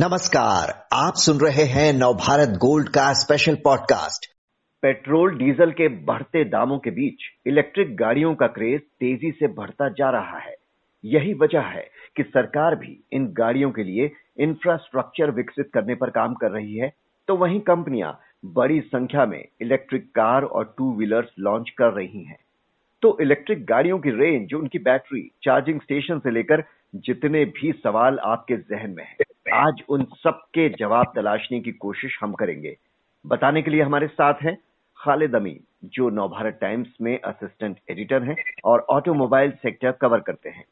नमस्कार, आप सुन रहे हैं नवभारत गोल्ड का स्पेशल पॉडकास्ट पेट्रोल, डीजल के बढ़ते दामों के बीच इलेक्ट्रिक गाड़ियों का क्रेज तेज़ी से बढ़ता जा रहा है। यही वजह है कि सरकार भी इन गाड़ियों के लिए इंफ्रास्ट्रक्चर विकसित करने पर काम कर रही है। तो वहीं कंपनियाँ बड़ी संख्या में इलेक्ट्रिक कार और टू व्हीलर्स लॉन्च कर रही हैं। तो इलेक्ट्रिक गाड़ियों की रेंज उनकी बैटरी चार्जिंग स्टेशन से लेकर जितने भी सवाल आपके जहन में है, आज उन सबके जवाब तलाशने की कोशिश हम करेंगे। बताने के लिए हमारे साथ हैं खालिद अमीन, जो नवभारत टाइम्स में असिस्टेंट एडिटर हैं और ऑटोमोबाइल सेक्टर कवर करते हैं।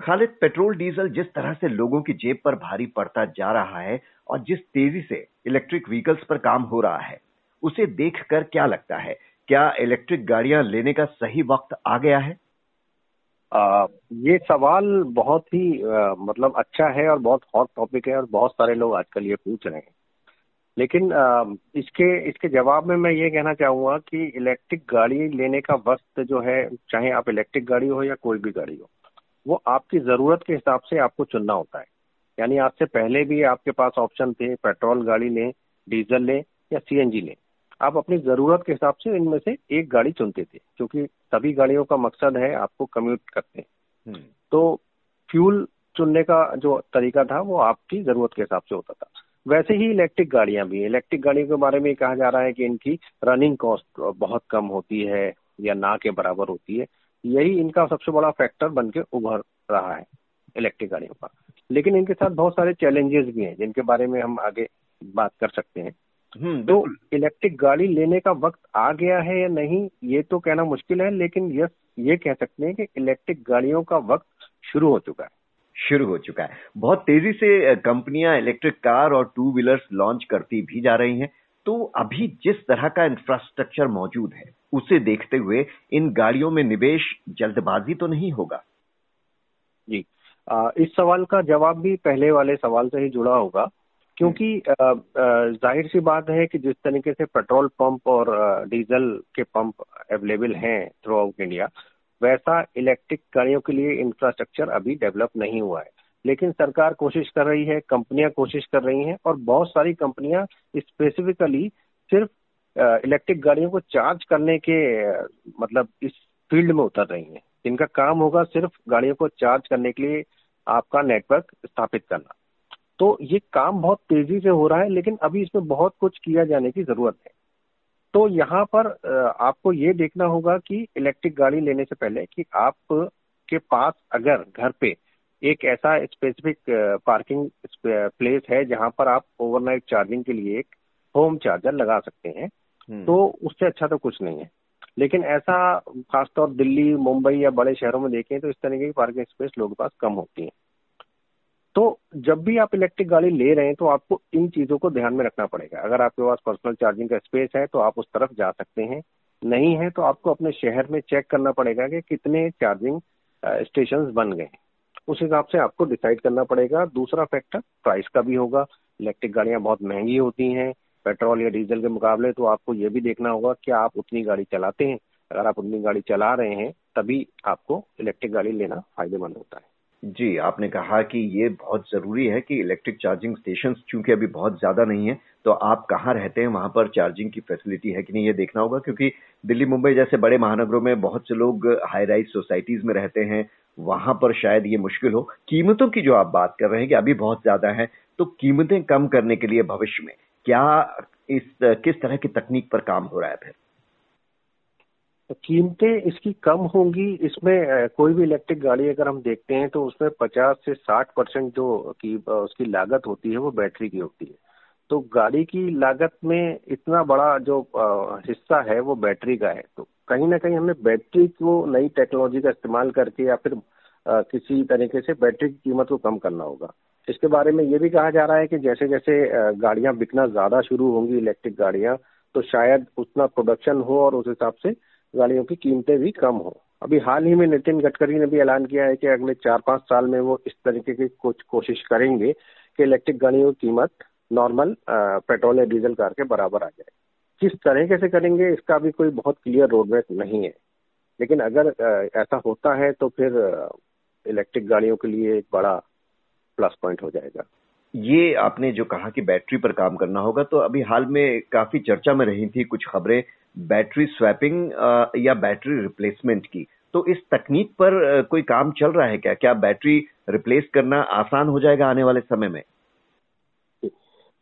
खालिद, पेट्रोल, डीजल जिस तरह से लोगों की जेब पर भारी पड़ता जा रहा है और जिस तेज़ी से इलेक्ट्रिक व्हीकल्स पर काम हो रहा है, उसे देखकर क्या लगता है? क्या इलेक्ट्रिक गाड़ियाँ लेने का सही वक्त आ गया है? आ, ये सवाल बहुत ही आ, मतलब अच्छा है और बहुत हॉट टॉपिक है और बहुत सारे लोग आजकल ये पूछ रहे हैं। लेकिन आ, इसके इसके जवाब में मैं ये कहना चाहूँगा कि इलेक्ट्रिक गाड़ी लेने का वक्त जो है चाहे आप इलेक्ट्रिक गाड़ी हो या कोई भी गाड़ी हो वो आपकी ज़रूरत के हिसाब से आपको चुनना होता है। यानी आज से पहले भी आपके पास ऑप्शन थे पेट्रोल गाड़ी लें डीजल लें या सीएनजी लें। आप अपनी ज़रूरत के हिसाब से इनमें से एक गाड़ी चुनते थे क्योंकि सभी गाड़ियों का मकसद है आपको कम्यूट करते हैं। तो फ्यूल चुनने का जो तरीका था वो आपकी ज़रूरत के हिसाब से होता था। वैसे ही इलेक्ट्रिक गाड़ियाँ भी इलेक्ट्रिक गाड़ियों के बारे में कहा जा रहा है कि इनकी रनिंग कॉस्ट बहुत कम होती है या ना के बराबर होती है। यही इनका सबसे बड़ा फैक्टर बन के उभर रहा है इलेक्ट्रिक गाड़ियों का। लेकिन इनके साथ बहुत सारे चैलेंजेस भी हैं जिनके बारे में हम आगे बात कर सकते हैं। तो इलेक्ट्रिक गाड़ी लेने का वक्त आ गया है या नहीं ये तो कहना मुश्किल है लेकिन यस ये कह सकते हैं कि इलेक्ट्रिक गाड़ियों का वक्त शुरू हो चुका है। शुरू हो चुका है। बहुत तेज़ी से कंपनियाँ इलेक्ट्रिक कार और टू व्हीलर्स लॉन्च करती भी जा रही हैं। तो अभी जिस तरह का इंफ्रास्ट्रक्चर मौजूद है उसे देखते हुए इन गाड़ियों में निवेश जल्दबाजी तो नहीं होगा। जी। आ, इस सवाल का जवाब भी पहले वाले सवाल से ही जुड़ा होगा। क्योंकि ज़ाहिर सी बात है कि जिस तरीके से पेट्रोल पंप और डीजल के पंप अवेलेबल हैं थ्रू आउट इंडिया वैसा इलेक्ट्रिक गाड़ियों के लिए इंफ्रास्ट्रक्चर अभी डेवलप नहीं हुआ है। लेकिन सरकार कोशिश कर रही है कंपनियाँ कोशिश कर रही हैं और बहुत सारी कंपनियाँ स्पेसिफिकली सिर्फ़ इलेक्ट्रिक गाड़ियों को चार्ज करने के मतलब इस फ़ील्ड में उतर रही हैं। जिनका काम होगा सिर्फ़ गाड़ियों को चार्ज करने के लिए आपका नेटवर्क स्थापित करना। तो ये काम बहुत तेज़ी से हो रहा है लेकिन अभी इसमें बहुत कुछ किया जाने की ज़रूरत है। तो यहाँ पर आपको ये देखना होगा कि इलेक्ट्रिक गाड़ी लेने से पहले कि आप के पास अगर घर पे एक ऐसा स्पेसिफिक पार्किंग प्लेस है जहाँ पर आप ओवरनाइट चार्जिंग के लिए एक होम चार्जर लगा सकते हैं हम्म। तो उससे अच्छा तो कुछ नहीं है। लेकिन ऐसा खासतौर दिल्ली मुंबई या बड़े शहरों में देखें तो इस तरीके की पार्किंग स्पेस लोगों के पास कम होती है। तो जब भी आप इलेक्ट्रिक गाड़ी ले रहे हैं तो आपको इन चीज़ों को ध्यान में रखना पड़ेगा। अगर आपके पास पर्सनल चार्जिंग का स्पेस है तो आप उस तरफ़ जा सकते हैं। नहीं है तो आपको अपने शहर में चेक करना पड़ेगा कि कितने चार्जिंग स्टेशन बन गए उस हिसाब से आपको डिसाइड करना पड़ेगा। दूसरा फैक्टर प्राइस का भी होगा। इलेक्ट्रिक गाड़ियाँ बहुत महँगी होती हैं। पेट्रोल या डीजल के मुकाबले तो आपको ये भी देखना होगा कि आप उतनी गाड़ी चलाते हैं। अगर आप उतनी गाड़ी चला रहे हैं, तभी आपको इलेक्ट्रिक गाड़ी लेना फ़ायदेमंद होता है। जी, आपने कहा कि ये बहुत ज़रूरी है कि इलेक्ट्रिक चार्जिंग स्टेशन चूँकि अभी बहुत ज़्यादा नहीं है तो आप कहाँ रहते हैं, वहाँ पर चार्जिंग की फैसिलिटी है कि नहीं, ये देखना होगा, क्योंकि दिल्ली, मुंबई जैसे बड़े महानगरों में बहुत से लोग हाई राइज सोसाइटीज में रहते हैं, वहाँ पर शायद ये मुश्किल हो। कीमतों की जो आप बात कर रहे हैं कि अभी बहुत ज़्यादा है तो कीमतें कम करने के लिए भविष्य में क्या इस, किस तरह की तकनीक पर काम हो रहा है फिर? कीमतें इसकी कम होंगी। इसमें कोई भी इलेक्ट्रिक गाड़ी अगर हम देखते हैं तो उसमें 50 से 60 परसेंट जो की उसकी लागत होती है वो बैटरी की होती है। तो गाड़ी की लागत में इतना बड़ा जो हिस्सा है वो बैटरी का है। तो कहीं ना कहीं हमें बैटरी को नई टेक्नोलॉजी का इस्तेमाल करके या फिर किसी तरीके से बैटरी की कीमत को कम करना होगा। इसके बारे में ये भी कहा जा रहा है कि जैसे जैसे गाड़ियाँ बिकना ज़्यादा शुरू होंगी, इलेक्ट्रिक गाड़ियाँ तो शायद उतना प्रोडक्शन हो और उस हिसाब से गाड़ियों की कीमतें भी कम हो। अभी हाल ही में नितिन गडकरी ने भी ऐलान किया है कि अगले चार पाँच साल में वो इस तरीके की कुछ कोशिश करेंगे कि इलेक्ट्रिक गाड़ियों की कीमत नॉर्मल पेट्रोल या डीजल कार के बराबर आ जाए। किस तरीके से करेंगे, इसका भी कोई बहुत क्लियर रोड मैप नहीं है। लेकिन अगर ऐसा होता है तो फिर इलेक्ट्रिक गाड़ियों के लिए एक बड़ा प्लस पॉइंट हो जाएगा। ये आपने जो कहा कि बैटरी पर काम करना होगा तो अभी हाल में काफ़ी चर्चा में रही थी कुछ खबरें बैटरी स्वैपिंग या बैटरी रिप्लेसमेंट की। तो इस तकनीक पर कोई काम चल रहा है क्या? क्या बैटरी रिप्लेस करना आसान हो जाएगा आने वाले समय में?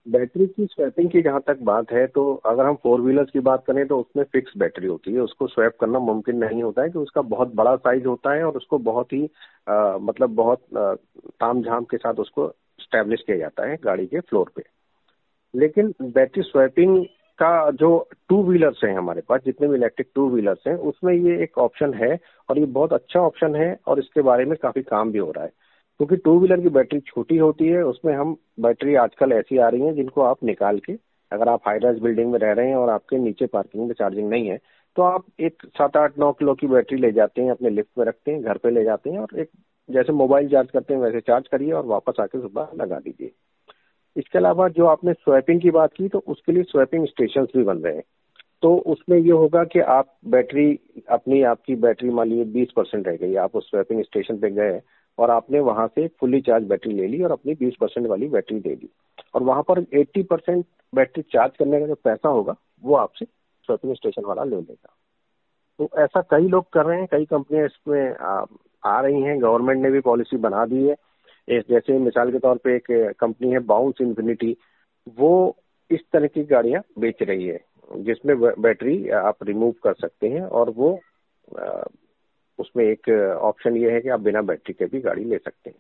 बैटरी की स्वैपिंग की जहाँ तक बात है तो अगर हम फोर व्हीलर्स की बात करें तो उसमें फिक्स बैटरी होती है। उसको स्वैप करना मुमकिन नहीं होता है कि उसका बहुत बड़ा साइज़ होता है और उसको बहुत ही आ, मतलब बहुत ताम झाम के साथ उसको स्टैब्लिश किया जाता है गाड़ी के फ्लोर पे। लेकिन बैटरी स्वैपिंग का जो टू व्हीलर्स हैं हमारे पास, जितने भी इलेक्ट्रिक टू व्हीलर्स हैं, उसमें ये एक ऑप्शन है और ये बहुत अच्छा ऑप्शन है और इसके बारे में काफ़ी काम भी हो रहा है। क्योंकि टू व्हीलर की बैटरी छोटी होती है, उसमें हम बैटरी आजकल ऐसी आ रही है जिनको आप निकाल के, अगर आप हाई राइज बिल्डिंग में रह रहे हैं और आपके नीचे पार्किंग में चार्जिंग नहीं है तो आप एक सात आठ नौ किलो की बैटरी ले जाते हैं, अपने लिफ्ट में रखते हैं, घर पे ले जाते हैं और एक जैसे मोबाइल चार्ज करते हैं, वैसे चार्ज करिए और वापस आके सुबह लगा दीजिए। इसके अलावा जो आपने स्वैपिंग की बात की तो उसके लिए स्वैपिंग स्टेशन भी बन रहे हैं। तो उसमें ये होगा कि आप बैटरी अपनी आपकी बैटरी मान लीजिए बीस परसेंट रह गई आप उस स्वैपिंग स्टेशन पे गए और आपने वहाँ से फुली चार्ज बैटरी ले ली और अपनी 20 परसेंट वाली बैटरी दे दी। और वहाँ पर 80 परसेंट बैटरी चार्ज करने का जो पैसा होगा वो आपसे स्वैपिंग स्टेशन वाला ले लेगा। तो ऐसा कई लोग कर रहे हैं कई कंपनियाँ इसमें आ, आ रही हैं गवर्नमेंट ने भी पॉलिसी बना दी है। एक जैसे मिसाल के तौर पे एक कंपनी है बाउंस इन्फिनिटी, वो इस तरह की गाड़ियाँ बेच रही है, जिसमें बैटरी आप रिमूव कर सकते हैं और वो उसमें एक ऑप्शन ये है कि आप बिना बैटरी के भी गाड़ी ले सकते हैं।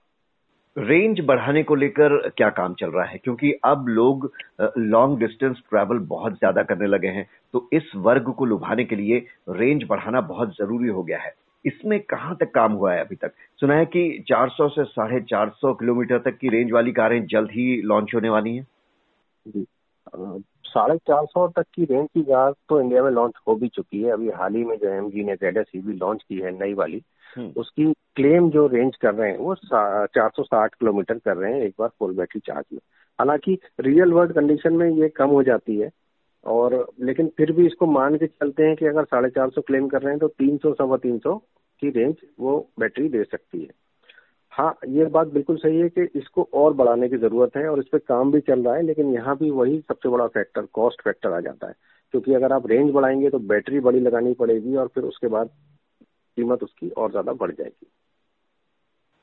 रेंज बढ़ाने को लेकर क्या काम चल रहा है? क्योंकि अब लोग लॉन्ग डिस्टेंस ट्रैवल बहुत ज़्यादा करने लगे हैं तो इस वर्ग को लुभाने के लिए रेंज बढ़ाना बहुत ज़रूरी हो गया है। इसमें कहाँ तक काम हुआ है अभी तक? सुना है कि 400 से साढ़े चार किलोमीटर तक की रेंज वाली कारें जल्द ही लॉन्च होने वाली हैं। जी। साढ़े चार सौ तक की रेंज की कार तो इंडिया में लॉन्च हो भी चुकी है। अभी हाल ही में जो एम जी ने जेड एस भी लॉन्च की है नई वाली। हम्म। उसकी क्लेम जो रेंज कर रहे हैं वो चार सौ साठ किलोमीटर कर रहे हैं एक बार फुल बैटरी चार्ज में। हालाँकि रियल वर्ल्ड कंडीशन में ये कम हो जाती है। और लेकिन फिर भी इसको मान के चलते हैं कि अगर साढ़े चार सौ क्लेम कर रहे हैं तो तीन सौ सवा तीन सौ की रेंज वो बैटरी दे सकती है। हाँ ये बात बिल्कुल सही है कि इसको और बढ़ाने की ज़रूरत है और इस पर काम भी चल रहा है, लेकिन यहाँ भी वही सबसे बड़ा फैक्टर कॉस्ट फैक्टर आ जाता है। क्योंकि अगर आप रेंज बढ़ाएँगे तो बैटरी बड़ी लगानी पड़ेगी और फिर उसके बाद कीमत उसकी और ज़्यादा बढ़ जाएगी।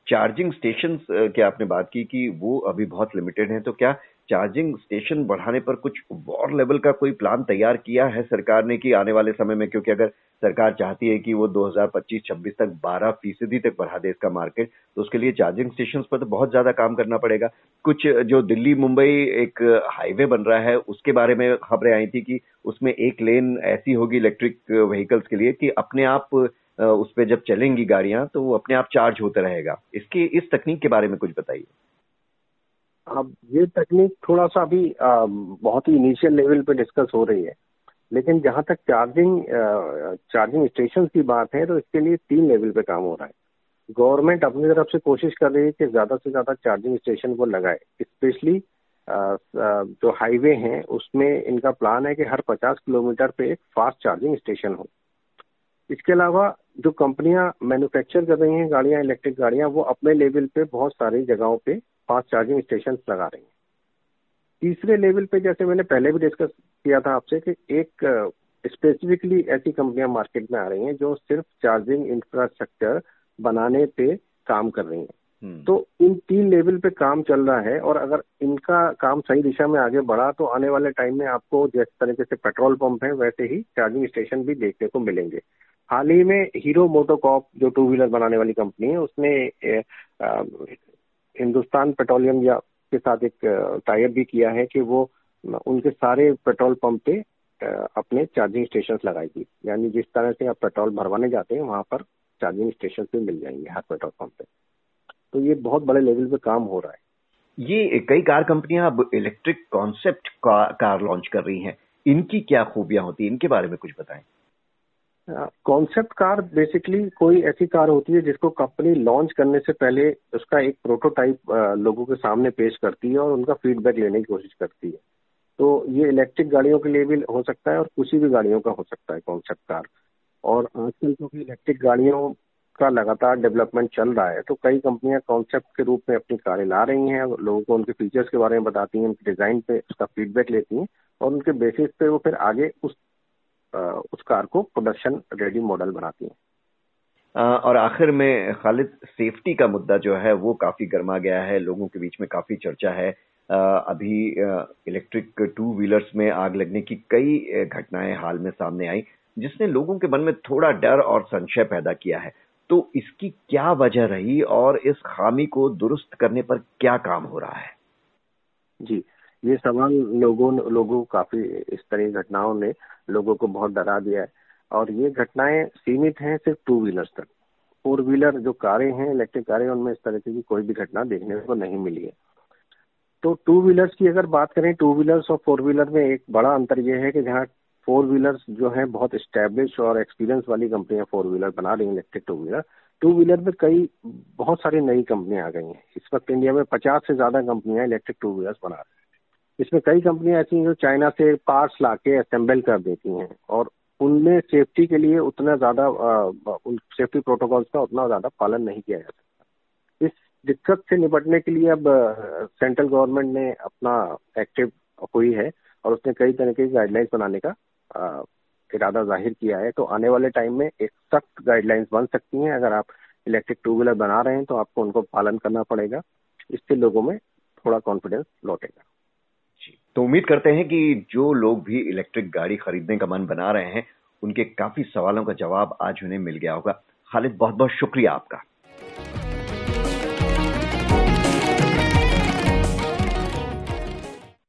चार्जिंग स्टेशन की आपने बात की कि वो अभी बहुत लिमिटेड हैं तो क्या चार्जिंग स्टेशन बढ़ाने पर कुछ वॉर लेवल का कोई प्लान तैयार किया है सरकार ने कि आने वाले समय में? क्योंकि अगर सरकार चाहती है कि वो 2025-26 तक 12 फ़ीसदी तक बढ़ा दे इसका मार्केट तो उसके लिए चार्जिंग स्टेशन पर तो बहुत ज़्यादा काम करना पड़ेगा। कुछ, जो दिल्ली, मुंबई एक हाईवे बन रहा है, उसके बारे में खबरें आई थी कि उसमें एक लेन ऐसी होगी इलेक्ट्रिक व्हीकल्स के लिए कि अपने आप उस पर जब चलेंगी गाड़ियाँ तो वो अपने आप चार्ज होता रहेगा। इसकी, इस तकनीक के बारे में कुछ बताइए। अब ये तकनीक थोड़ा सा अभी बहुत ही इनिशियल लेवल पे डिस्कस हो रही है। लेकिन जहाँ तक चार्जिंग चार्जिंग स्टेशन की बात है तो इसके लिए तीन लेवल पे काम हो रहा है। गवर्नमेंट अपनी तरफ़ से कोशिश कर रही है कि ज़्यादा से ज़्यादा चार्जिंग स्टेशन को लगाए। स्पेशली जो हाईवे हैं, उसमें इनका प्लान है कि हर 50 किलोमीटर पे एक फास्ट चार्जिंग स्टेशन हो। इसके अलावा जो कंपनियाँ मैन्युफैक्चर कर रही हैं गाड़ियाँ इलेक्ट्रिक गाड़ियाँ, वो अपने लेवल पे बहुत सारी जगहों पे फास्ट चार्जिंग स्टेशन लगा रही हैं। तीसरे लेवल पे जैसे मैंने पहले भी डिस्कस किया था आपसे कि एक स्पेसिफिकली ऐसी कंपनियाँ मार्केट में आ रही हैं जो सिर्फ़ चार्जिंग इंफ्रास्ट्रक्चर बनाने पे काम कर रही हैं। हम्म। तो इन तीन लेवल पे काम चल रहा है और अगर इनका काम सही दिशा में आगे बढ़ा तो आने वाले टाइम में आपको जिस तरीके से पेट्रोल पंप है वैसे ही चार्जिंग स्टेशन भी देखने को मिलेंगे। हाल ही में हीरो मोटोकॉप जो टू व्हीलर बनाने वाली कंपनी है उसने हिंदुस्तान पेट्रोलियम या के साथ एक टाइप भी किया है कि वो उनके सारे पेट्रोल पंप पे अपने चार्जिंग स्टेशन लगाएगी यानी जिस तरह से आप पेट्रोल भरवाने जाते हैं, वहाँ पर चार्जिंग स्टेशन भी मिल जाएँगे हर पेट्रोल पंप पे। तो ये बहुत बड़े लेवल पे काम हो रहा है। ये कई कार कंपनियाँ अब इलेक्ट्रिक कॉन्सेप्ट कार लॉन्च कर रही हैं। इनकी क्या खूबियाँ होती हैं? इनके बारे में कुछ बताएँ। कॉन्सेप्ट कार बेसिकली कोई ऐसी कार होती है जिसको कंपनी लॉन्च करने से पहले उसका एक प्रोटोटाइप लोगों के सामने पेश करती है और उनका फीडबैक लेने की कोशिश करती है। तो ये इलेक्ट्रिक गाड़ियों के लिए भी हो सकता है और किसी भी गाड़ियों का हो सकता है कॉन्सेप्ट कार। और आजकल क्योंकि इलेक्ट्रिक गाड़ियों का लगातार डेवलपमेंट चल रहा है तो कई कंपनियाँ कॉन्सेप्ट के रूप में अपनी कारें ला रही हैं लोगों को उनके फीचर्स के बारे में बताती हैं, उनके डिज़ाइन पे उसका फीडबैक लेती हैं, और उनके बेसिस पे वो फिर आगे उस उस कार को प्रोडक्शन रेडी मॉडल बनाती है। और आखिर में खालिद सेफ्टी का मुद्दा जो है वो काफ़ी गर्मा गया है लोगों के बीच में काफ़ी चर्चा है। अभी इलेक्ट्रिक टू व्हीलर्स में आग लगने की कई घटनाएँ हाल में सामने आई जिसने लोगों के मन में थोड़ा डर और संशय पैदा किया है। तो इसकी क्या वजह रही और इस खामी को दुरुस्त करने पर क्या काम हो रहा है? जी ये सवाल लोगों लोगों काफ़ी इस तरह घटनाओं ने लोगों को बहुत डरा दिया है। और ये घटनाएँ सीमित हैं सिर्फ़ टू व्हीलर्स तक। फोर व्हीलर जो कारें हैं इलेक्ट्रिक कारें, उनमें इस तरह की कोई भी घटना देखने को नहीं मिली है। तो टू व्हीलर्स की अगर बात करें टू व्हीलर्स और फोर व्हीलर में एक बड़ा अंतर यह है कि जहाँ फोर व्हीलर्स जो है बहुत स्टैब्लिश और एक्सपीरियंस वाली कंपनियाँ फोर व्हीलर बना रही हैं electric two wheeler two wheeler में कई, बहुत सारी नई कंपनियाँ आ गई हैं। इस वक्त इंडिया में पचास से ज़्यादा कंपनियाँ इलेक्ट्रिक टू व्हीलर्स बना रही हैं। इसमें कई कंपनियाँ ऐसी हैं जो चाइना से पार्ट्स ला के असेंबल कर देती हैं और उनमें सेफ्टी के लिए उतना ज़्यादा उन सेफ्टी प्रोटोकॉल्स का उतना ज़्यादा पालन नहीं किया जा सकता। इस दिक्कत से निपटने के लिए अब सेंट्रल गवर्नमेंट ने अपना एक्टिव हुई है और उसने कई तरह की गाइडलाइंस बनाने का इरादा ज़ाहिर किया है। तो आने वाले टाइम में एक सख्त गाइडलाइंस बन सकती हैं। अगर आप इलेक्ट्रिक टू व्हीलर बना रहे हैं तो आपको उनको पालन करना पड़ेगा। इससे लोगों में थोड़ा कॉन्फिडेंस लौटेगा। तो उम्मीद करते हैं कि जो लोग भी इलेक्ट्रिक गाड़ी खरीदने का मन बना रहे हैं, उनके काफ़ी सवालों का जवाब आज उन्हें मिल गया होगा। खालिद बहुत बहुत शुक्रिया आपका।